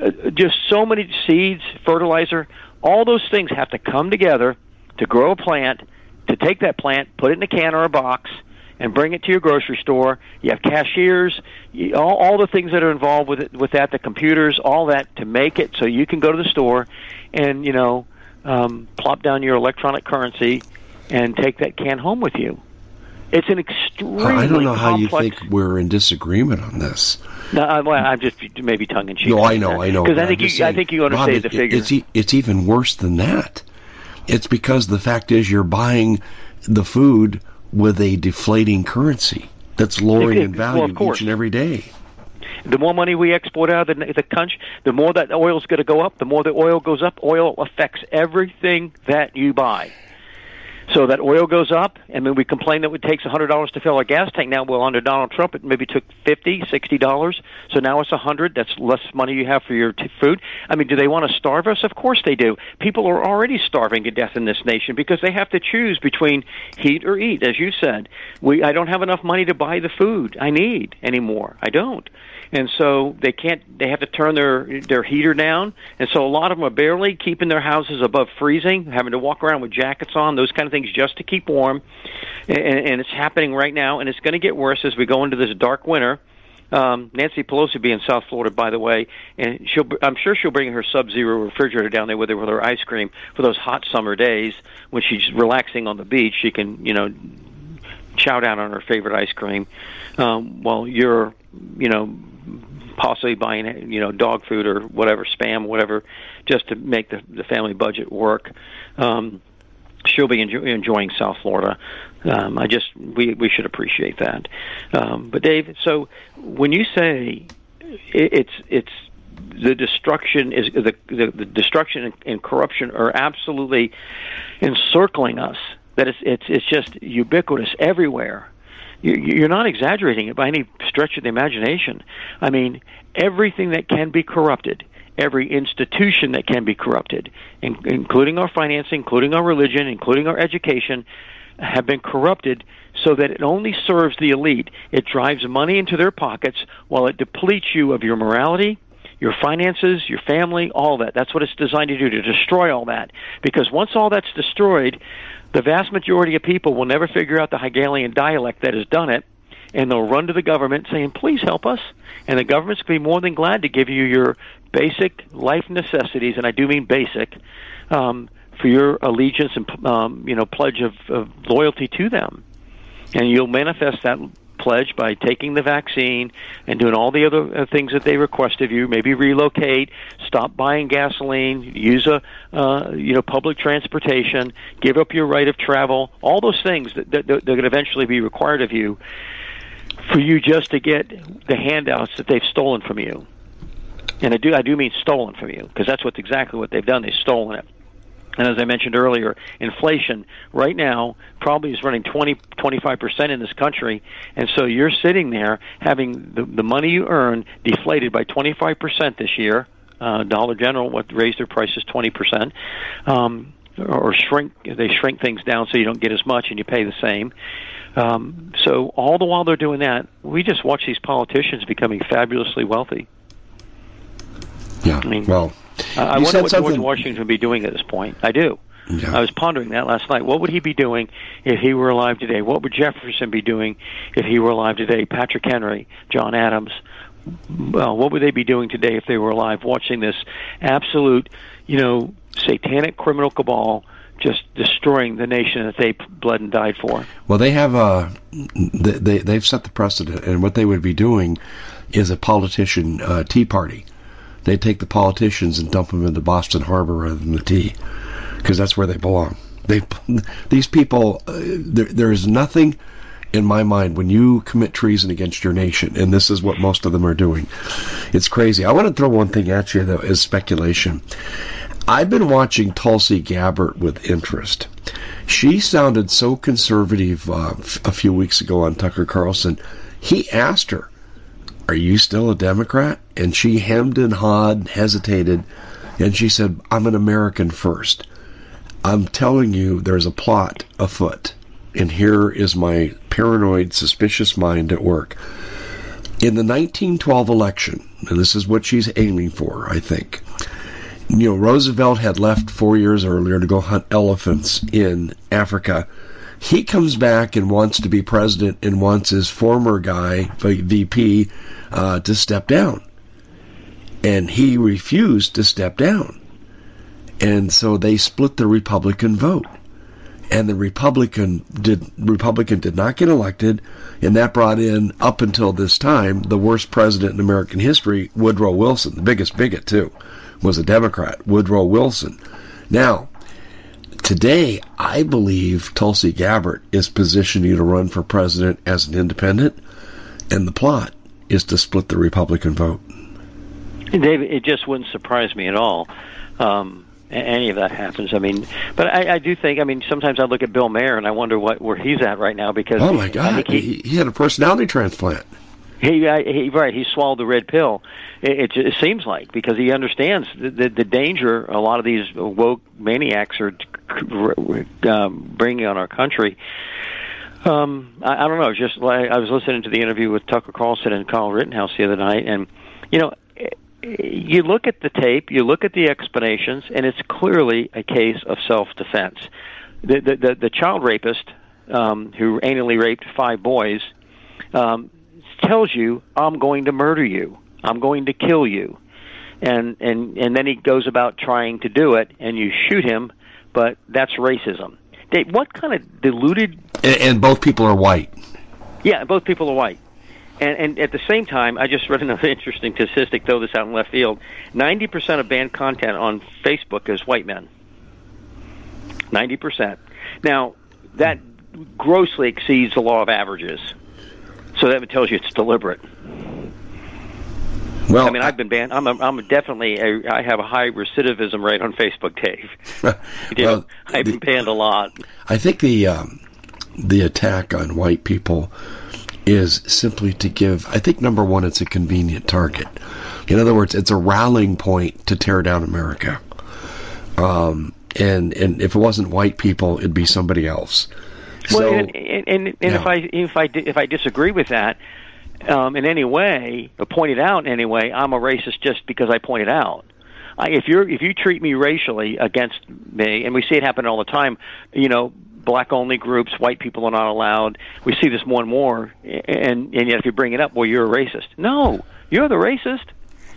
uh, just so many seeds, fertilizer. All those things have to come together to grow a plant. To take that plant, put it in a can or a box, and bring it to your grocery store. You have cashiers, you, all, all the things that are involved with it, with that, the computers, all that to make it so you can go to the store and you know um, plop down your electronic currency and take that can home with you. It's an extremely I don't know how you think we're in disagreement on this. No, I'm just maybe tongue in cheek. No, I know, I know. Because I think you, saying, I think you understand the figure. It's, it's even worse than that. It's because the fact is you're buying the food with a deflating currency that's lowering in value well, each and every day. The more money we export out of the, the country, the more that oil is going to go up. The more the oil goes up, oil affects everything that you buy. So that oil goes up, and then we complain that it takes a hundred dollars to fill our gas tank. Now, well, under Donald Trump, it maybe took fifty, sixty dollars. So now it's a hundred. That's less money you have for your t- food. I mean, do they want to starve us? Of course they do. People are already starving to death in this nation because they have to choose between heat or eat. As you said, we I don't have enough money to buy the food I need anymore. I don't and so they can't they have to turn their their heater down and so a lot of them are barely keeping their houses above freezing having to walk around with jackets on those kind of things just to keep warm and, and it's happening right now and it's going to get worse as we go into this dark winter um, Nancy Pelosi be in South Florida, by the way, and she'll. I'm sure she'll bring her Sub-Zero refrigerator down there with her with her ice cream for those hot summer days when she's relaxing on the beach. She can, you know, chow down on her favorite ice cream, um, while you're, you know, possibly buying you know dog food or whatever spam whatever just to make the the family budget work um she'll be enjoy, enjoying South Florida. Um, I just we we should appreciate that. Um, but Dave, so when you say it, it's it's the destruction is the the, the destruction and, and corruption are absolutely encircling us. That it's it's it's just ubiquitous everywhere you're not exaggerating it by any stretch of the imagination. I mean, everything that can be corrupted, every institution that can be corrupted, including our financing, including our religion, including our education, have been corrupted so that it only serves the elite. It drives money into their pockets while it depletes you of your morality, your finances, your family, all that. That's what it's designed to do, to destroy all that. Because once all that's destroyed, the vast majority of people will never figure out the Hegelian dialect that has done it, and they'll run to the government saying, please help us. And the government's going to be more than glad to give you your basic life necessities, and I do mean basic, um, for your allegiance and um, you know pledge of, of loyalty to them. And you'll manifest that pledge by taking the vaccine and doing all the other uh, things that they request of you. Maybe relocate, stop buying gasoline, use a uh, you know public transportation, give up your right of travel. All those things that, that, that they're going to eventually be required of you for you just to get the handouts that they've stolen from you. And I do I do mean stolen from you because that's what's exactly what they've done. They've stolen it. And as I mentioned earlier, inflation right now probably is running 20, 25% in this country. And so you're sitting there having the, the money you earn deflated by 25% this year. Uh, Dollar General what raised their prices 20%. Um, or shrink they shrink things down so you don't get as much and you pay the same. Um, so all the while they're doing that, we just watch these politicians becoming fabulously wealthy. Yeah. I mean, well, uh, I wonder what something... George Washington would be doing at this point. I do. Yeah. I was pondering that last night. What would he be doing if he were alive today? What would Jefferson be doing if he were alive today? Patrick Henry, John Adams. Well, what would they be doing today if they were alive, watching this absolute, you know, satanic criminal cabal just destroying the nation that they bled and died for? Well, they have uh, they they've set the precedent, and what they would be doing is a politician uh, tea party they take the politicians and dump them into Boston Harbor rather than the tea, because that's where they belong. They, these people, uh, there, there is nothing in my mind when you commit treason against your nation, and this is what most of them are doing. It's crazy. I want to throw one thing at you though, as speculation. I've been watching Tulsi Gabbard with interest. She sounded so conservative uh, a few weeks ago on Tucker Carlson. He asked her, "Are you still a Democrat?" And she hemmed and hawed, hesitated, and she said, I'm an American first. I'm telling you, there's a plot afoot, and here is my paranoid, suspicious mind at work. In the 1912 election, and this is what she's aiming for, I think. You know, Roosevelt had left four years earlier to go hunt elephants in Africa. He comes back and wants to be president and wants his former guy, VP, uh, to step down. And he refused to step down. And so they split the Republican vote. And the Republican did Republican did not get elected, and that brought in up until this time the worst president in American history, Woodrow Wilson, the biggest bigot too, was a Democrat, Woodrow Wilson. Now, today I believe Tulsi Gabbard is positioning to run for president as an independent, and the plot is to split the Republican vote. David, it just wouldn't surprise me at all. Um, any of that happens. I mean, but I, I do think. I mean, sometimes I look at Bill Maher and I wonder what where he's at right now because oh my god, he, he, had a personality transplant. He, he right. He swallowed the red pill. It, it, it seems like because he understands the, the, the danger a lot of these woke maniacs are um, bringing on our country. Um, I, I don't know. Just like I was listening to the interview with Tucker Carlson and Kyle Rittenhouse the other night, and you know, you look at the tape, you look at the explanations, and it's clearly a case of self-defense. The the the, the child rapist um, who anally raped five boys um, tells you, "I'm going to murder you. I'm going to kill you," and and and then he goes about trying to do it, and you shoot him, but that's racism. Dave, what kind of deluded? And, and both people are white. Yeah, both people are white. And, and at the same time, I just read another interesting statistic, throw this out in left field. 90% of banned content on Facebook is white men. 90%. Now, that grossly exceeds the law of averages. So that tells you it's deliberate. Well, I mean, I've been banned. I'm, a, I'm definitely. A, I have a high recidivism rate on Facebook, Dave. you know, well, I've been banned a lot. I think the um, the attack on white people is simply to give, I think, number one, it's a convenient target. In other words, it's a rallying point to tear down America. Um, and and if it wasn't white people, it'd be somebody else. Well, so, and, and, and, and yeah. if I if I if I disagree with that um, in any way, or point it out in any way, I'm a racist just because I point it out. I, if you're if you treat me racially against me, and we see it happen all the time, you know, black only groups, white people are not allowed. We see this more and more, and and yet if you bring it up, well, you're a racist. No, you're the racist.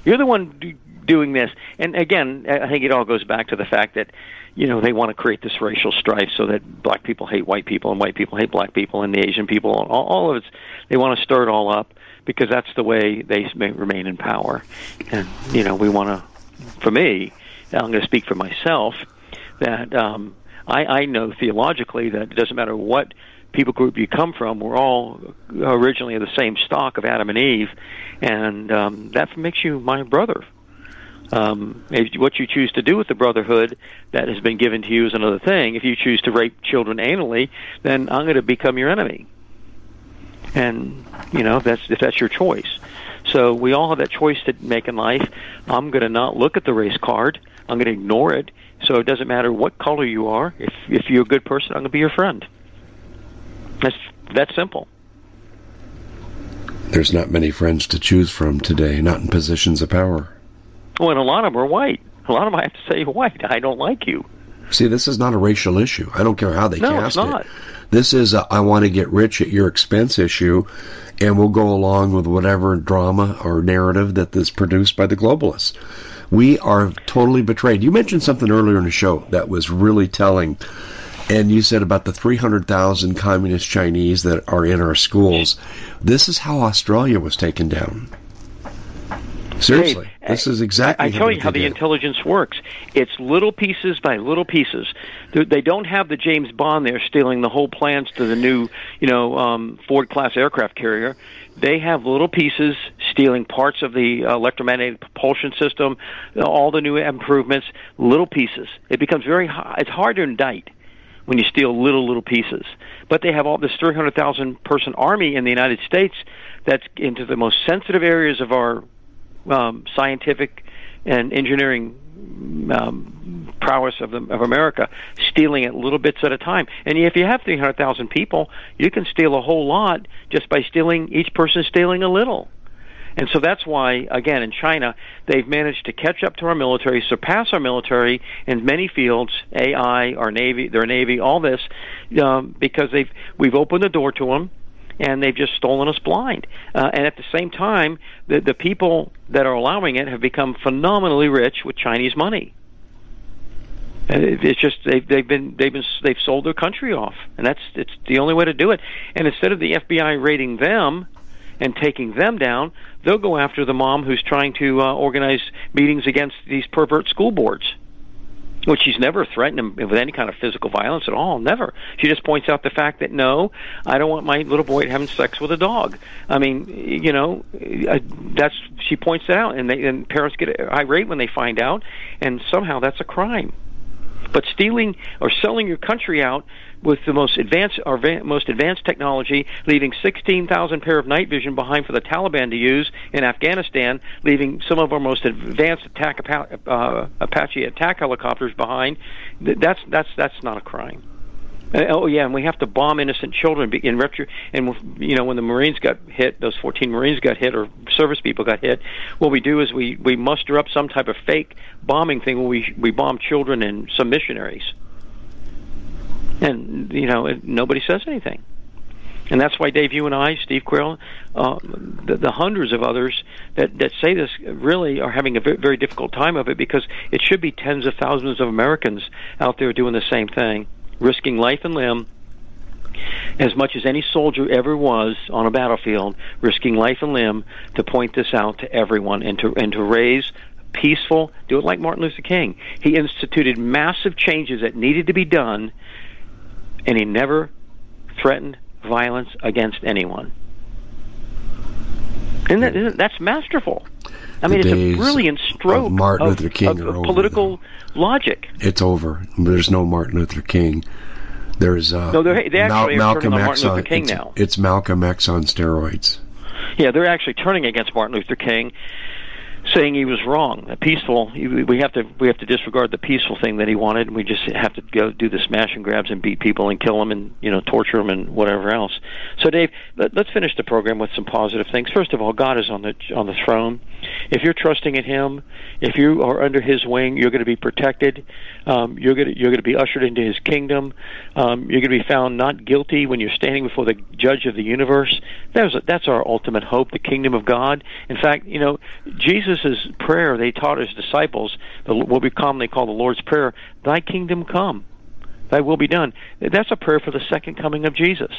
You're the one doing this. And again, I think it all goes back to the fact that you know they want to create this racial strife so that black people hate white people and white people hate black people and the Asian people all, all of it. They want to stir it all up because that's the way they may remain in power. And you know, we want to. For me, I'm going to speak for myself that um, I, I know theologically that it doesn't matter what people group you come from, we're all originally of the same stock of Adam and Eve, and um, that makes you my brother. Um, what you choose to do with the brotherhood that has been given to you is another thing. If you choose to rape children anally, then I'm going to become your enemy. And you know that's if that's your choice. So we all have that choice to make in life. I'm going to not look at the race card. I'm going to ignore it so it doesn't matter what color you are. If if you're a good person, I'm going to be your friend. That's that simple. There's not many friends to choose from today, not in positions of power. Well, and a lot of them are white. A lot of them I have to say white. I don't like you. See, this is not a racial issue. I don't care how they no, cast it's not. it. This is a, I want to get rich at your expense issue, and we'll go along with whatever drama or narrative that is produced by the globalists. We are totally betrayed. You mentioned something earlier in the show that was really telling. And you said about the 300,000 communist Chinese that are in our schools. This is how Australia was taken down. Seriously, this is exactly. I tell you how the intelligence works. It's little pieces by little pieces. They don't have the James Bond there stealing the whole plans to the new, you know, um, Ford class aircraft carrier. They have little pieces stealing parts of the electromagnetic propulsion system, all the new improvements, little pieces. It becomes very. Hard, it's hard to indict when you steal little little pieces. But they have all this 300,000 person army in the United States that's into the most sensitive areas of our um, scientific and engineering um, prowess of, the, of America, stealing it little bits at a time. And if you have 300,000 people, you can steal a whole lot just by stealing, each person stealing a little. And so that's why, again, in China, they've managed to catch up to our military, surpass our military in many fields, AI, our Navy, their Navy, all this, um, because they've we've opened the door to them and they've just stolen us blind. Uh, and at the same time, the, the people that are allowing it have become phenomenally rich with Chinese money. It's just they've they've been they've been they've sold their country off, and that's it's the only way to do it. And instead of the FBI raiding them and taking them down, they'll go after the mom who's trying to uh, organize meetings against these pervert school boards which she's never threatened him with any kind of physical violence at all. Never. She just points out the fact that no, I don't want my little boy having sex with a dog. I mean, you know, that's she points it out, and they and parents get irate when they find out, and somehow that's a crime. But stealing or selling your country out with the most advanced our most advanced technology, leaving 16,000 pair of night vision behind for the Taliban to use in Afghanistan, leaving some of our most advanced attack uh, Apache attack helicopters behind. That's that's that's not a crime. Uh, oh yeah, and we have to bomb innocent children in retro. And you know, when the Marines got hit, those 14 Marines got hit, or service people got hit. What we do is we we muster up some type of fake bombing thing where we we bomb children and some missionaries and you know it, nobody says anything. And that's why Dave, you and I, Steve Quayle, uh, the, the hundreds of others that that say this really are having a very difficult time of it because it should be tens of thousands of Americans out there doing the same thing, risking life and limb as much as any soldier ever was on a battlefield, risking life and limb to point this out to everyone and to and to raise peaceful, do it like Martin Luther King. He instituted massive changes that needed to be done and he never threatened violence against anyone. And that, that's masterful. I mean, it's a brilliant stroke of Martin Luther King of, of political over, logic. It's over. There's no Martin Luther King. There's uh, no. They're actually Mal- Malcolm X Martin Luther King it's, now. It's Malcolm X on steroids. Yeah, they're actually turning against Martin Luther King, saying he was wrong. Peaceful. We have to we have to disregard the peaceful thing that he wanted, and we just have to go do the smash and grabs and beat people and kill them and you know torture them and whatever else. So, Dave, let, us finish the program with some positive things. First of all, God is on the on the throne. If you're trusting in Him, if you are under His wing, you're going to be protected. Um, you're going to you're going to be ushered into His kingdom. Um, you're going to be found not guilty when you're standing before the Judge of the universe. That's that's our ultimate hope, the kingdom of God. In fact, you know, Jesus' prayer they taught his disciples, what we commonly call the Lord's prayer, "Thy kingdom come." Thy will be done. That's a prayer for the second coming of Jesus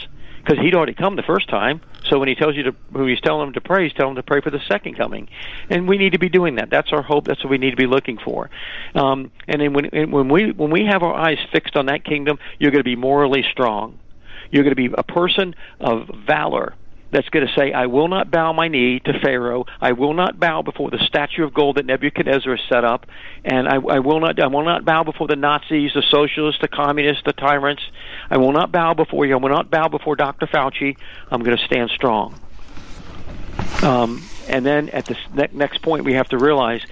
because he'd already come the first time. So when he tells you to, who he's telling them to pray, he's telling them to pray for the second coming, and we need to be doing that. That's our hope. That's what we need to be looking for. Um, and then when when we when we have our eyes fixed on that kingdom, you're going to be morally strong. You're going to be a person of valor that's going to say, I will not bow my knee to Pharaoh. I will not bow before the statue of gold that Nebuchadnezzar set up. And I, I, will not, I will not bow before the Nazis, the socialists, the communists, the tyrants. I will not bow before you. I will not bow before Dr. Fauci. I'm going to stand strong. Um, and then at the next point, we have to realize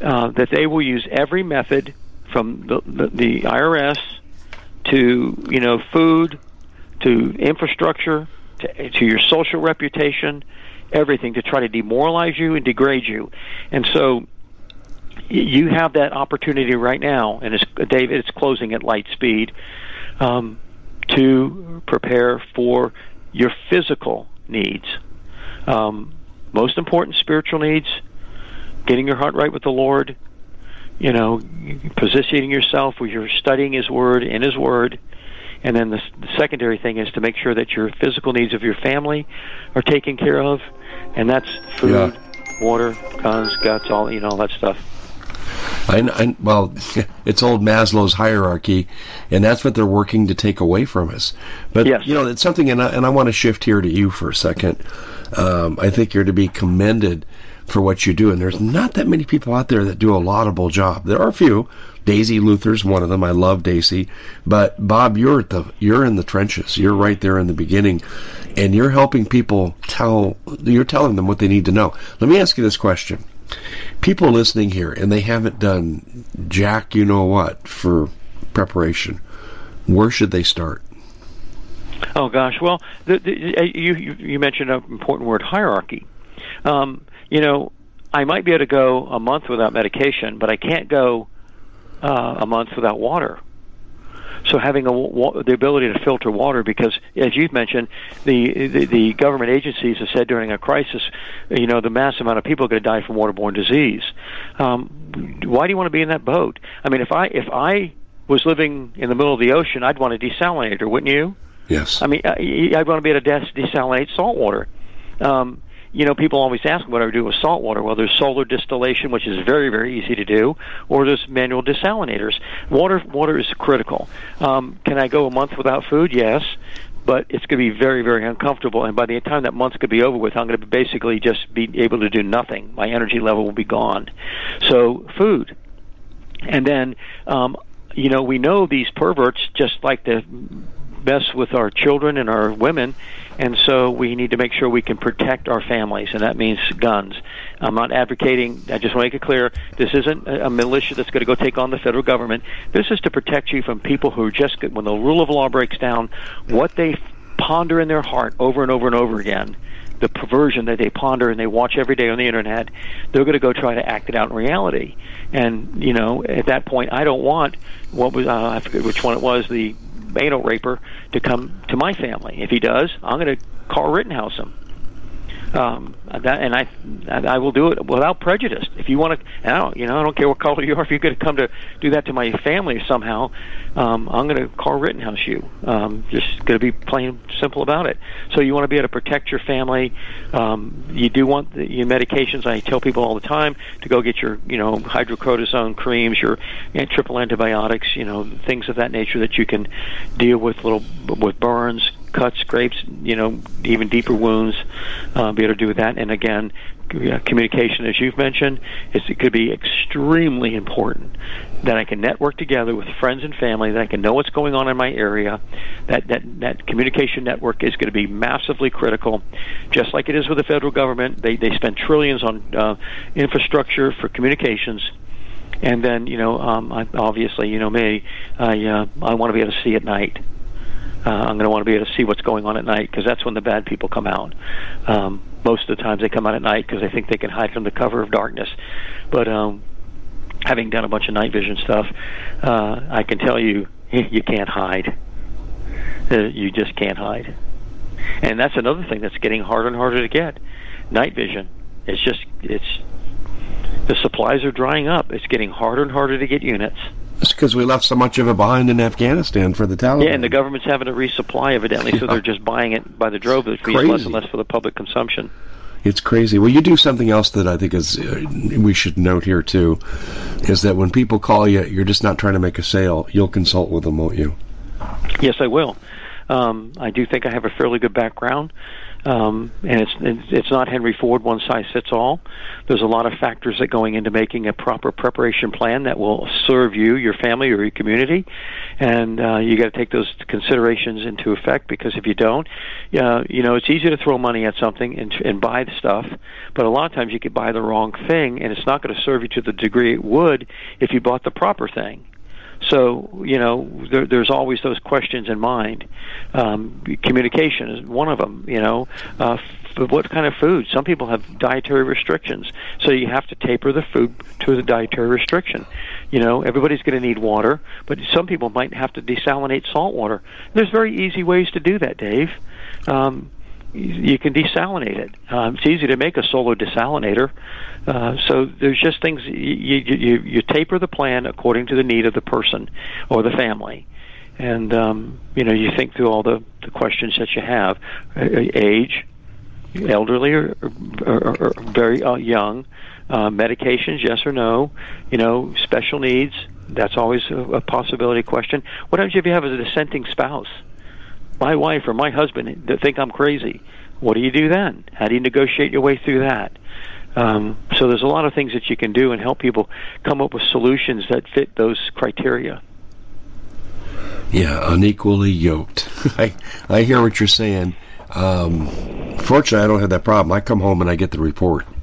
uh, that they will use every method from the, the, the IRS to, you know, food to infrastructure to, to your social reputation, everything to try to demoralize you and degrade you. And so you have that opportunity right now, and it's, David, it's closing at light speed, um, to prepare for your physical needs. Um, most important, spiritual needs, getting your heart right with the Lord, you know, positioning yourself where you're studying His Word in His Word, and then the, the secondary thing is to make sure that your physical needs of your family are taken care of, and that's food, yeah. water, guns, guts, all you know, all that stuff. I, I, well, it's old Maslow's hierarchy, and that's what they're working to take away from us. But yes. you know, it's something, and I, and I want to shift here to you for a second. Um, I think you're to be commended for what you do, and there's not that many people out there that do a laudable job. There are a few, Daisy Luther's one of them. I love Daisy, but Bob, you're at the you're in the trenches. You're right there in the beginning, and you're helping people tell. You're telling them what they need to know. Let me ask you this question: People listening here and they haven't done jack, you know what, for preparation. Where should they start? Oh gosh, well, the, the, uh, you, you you mentioned an important word, hierarchy. Um, you know, I might be able to go a month without medication, but I can't go uh, a month without water. So having a, the ability to filter water, because as you've mentioned, the, the the government agencies have said during a crisis, you know, the mass amount of people are going to die from waterborne disease. Um, why do you want to be in that boat? I mean, if I if I was living in the middle of the ocean, I'd want a desalinator, wouldn't you? Yes. I mean, I'd want to be able to desalinate salt water. Um, you know, people always ask what I do with salt water. Well, there's solar distillation, which is very, very easy to do, or there's manual desalinators. Water, water is critical. Um, can I go a month without food? Yes, but it's going to be very, very uncomfortable. And by the time that month's to be over with, I'm going to basically just be able to do nothing. My energy level will be gone. So, food, and then. Um, you know, we know these perverts just like to mess with our children and our women, and so we need to make sure we can protect our families, and that means guns. I'm not advocating. I just want to make it clear: this isn't a militia that's going to go take on the federal government. This is to protect you from people who are just when the rule of law breaks down, what they ponder in their heart over and over and over again the perversion that they ponder and they watch every day on the internet, they're going to go try to act it out in reality. And you know, at that point, I don't want what was uh, I forget which one it was the anal raper to come to my family. If he does, I'm going to Carl Rittenhouse him. Um, that, and I, I will do it without prejudice. If you want to, I don't, you know, I don't care what color you are. If you're going to come to do that to my family somehow, um, I'm going to Carl Rittenhouse you. Um, just going to be plain simple about it. So you want to be able to protect your family. Um, you do want the, your medications. I tell people all the time to go get your, you know, hydrocortisone creams, your triple antibiotics, you know, things of that nature that you can deal with little with burns, cuts, scrapes, you know, even deeper wounds, uh, be able to do that. And again, communication, as you've mentioned, is, it could be extremely important that I can network together with friends and family, that I can know what's going on in my area. That that that communication network is going to be massively critical, just like it is with the federal government. They they spend trillions on uh, infrastructure for communications. And then, you know, um, I, obviously, you know me, I uh, I want to be able to see at night. Uh, I'm going to want to be able to see what's going on at night because that's when the bad people come out. Um, most of the times they come out at night because they think they can hide from the cover of darkness. But um, having done a bunch of night vision stuff, uh, I can tell you you can't hide. Uh, you just can't hide. And that's another thing that's getting harder and harder to get. Night vision. It's just it's the supplies are drying up. It's getting harder and harder to get units. It's because we left so much of it behind in Afghanistan for the Taliban. Yeah, and the government's having to resupply, evidently, yeah. so they're just buying it by the drove, which means less and less for the public consumption. It's crazy. Well, you do something else that I think is uh, we should note here too, is that when people call you, you're just not trying to make a sale. You'll consult with them, won't you? Yes, I will. Um, I do think I have a fairly good background. Um, and it's it's not Henry Ford one size fits all. There's a lot of factors that going into making a proper preparation plan that will serve you, your family, or your community, and uh, you got to take those considerations into effect because if you don't, uh, you know it's easy to throw money at something and, and buy the stuff, but a lot of times you could buy the wrong thing, and it's not going to serve you to the degree it would if you bought the proper thing. So you know, there, there's always those questions in mind. Um, communication is one of them. You know, uh, f- what kind of food? Some people have dietary restrictions, so you have to taper the food to the dietary restriction. You know, everybody's going to need water, but some people might have to desalinate salt water. There's very easy ways to do that, Dave. Um, you can desalinate it. Um, it's easy to make a solo desalinator. Uh, so there's just things you, you you taper the plan according to the need of the person or the family, and um, you know you think through all the, the questions that you have: age, elderly or, or, or very uh, young, uh, medications, yes or no, you know, special needs. That's always a, a possibility question. What happens if you have a dissenting spouse? My wife or my husband think I'm crazy. What do you do then? How do you negotiate your way through that? Um, so there's a lot of things that you can do and help people come up with solutions that fit those criteria. Yeah, unequally yoked. I I hear what you're saying. Um, fortunately, I don't have that problem. I come home and I get the report.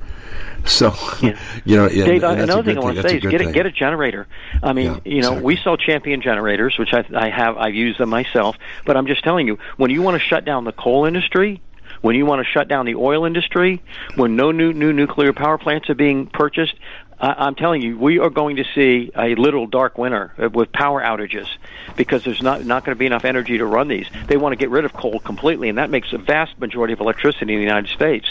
So, yeah. you know, Dave, and, and another thing I want to say is get a, get a generator. I mean, yeah, you know, exactly. we sell Champion generators, which I, I have, I've used them myself. But I'm just telling you, when you want to shut down the coal industry, when you want to shut down the oil industry, when no new new nuclear power plants are being purchased, I, am telling you, we are going to see a little dark winter with power outages because there's not not going to be enough energy to run these. They want to get rid of coal completely, and that makes a vast majority of electricity in the United States.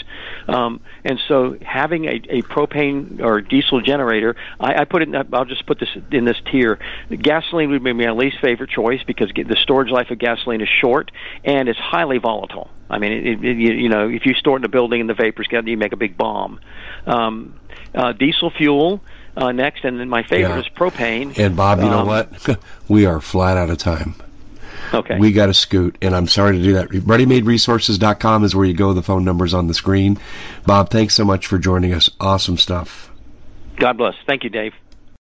Um, and so, having a, a propane or diesel generator, I, I put it. I'll just put this in this tier. Gasoline would be my least favorite choice because the storage life of gasoline is short and it's highly volatile. I mean, it, it, you, you know, if you store it in a building and the vapors get, you make a big bomb. Um, uh, diesel fuel uh, next, and then my favorite yeah. is propane. And Bob, you um, know what? we are flat out of time. Okay. We got to scoot, and I'm sorry to do that. ReadyMadeResources.com is where you go. The phone number's on the screen. Bob, thanks so much for joining us. Awesome stuff. God bless. Thank you, Dave.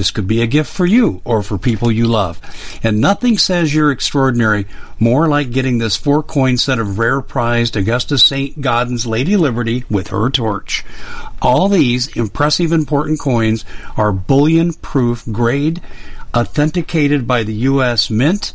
This could be a gift for you or for people you love. And nothing says you're extraordinary more like getting this four coin set of rare prized Augustus St. Gaudens Lady Liberty with her torch. All these impressive important coins are bullion proof grade, authenticated by the U.S. Mint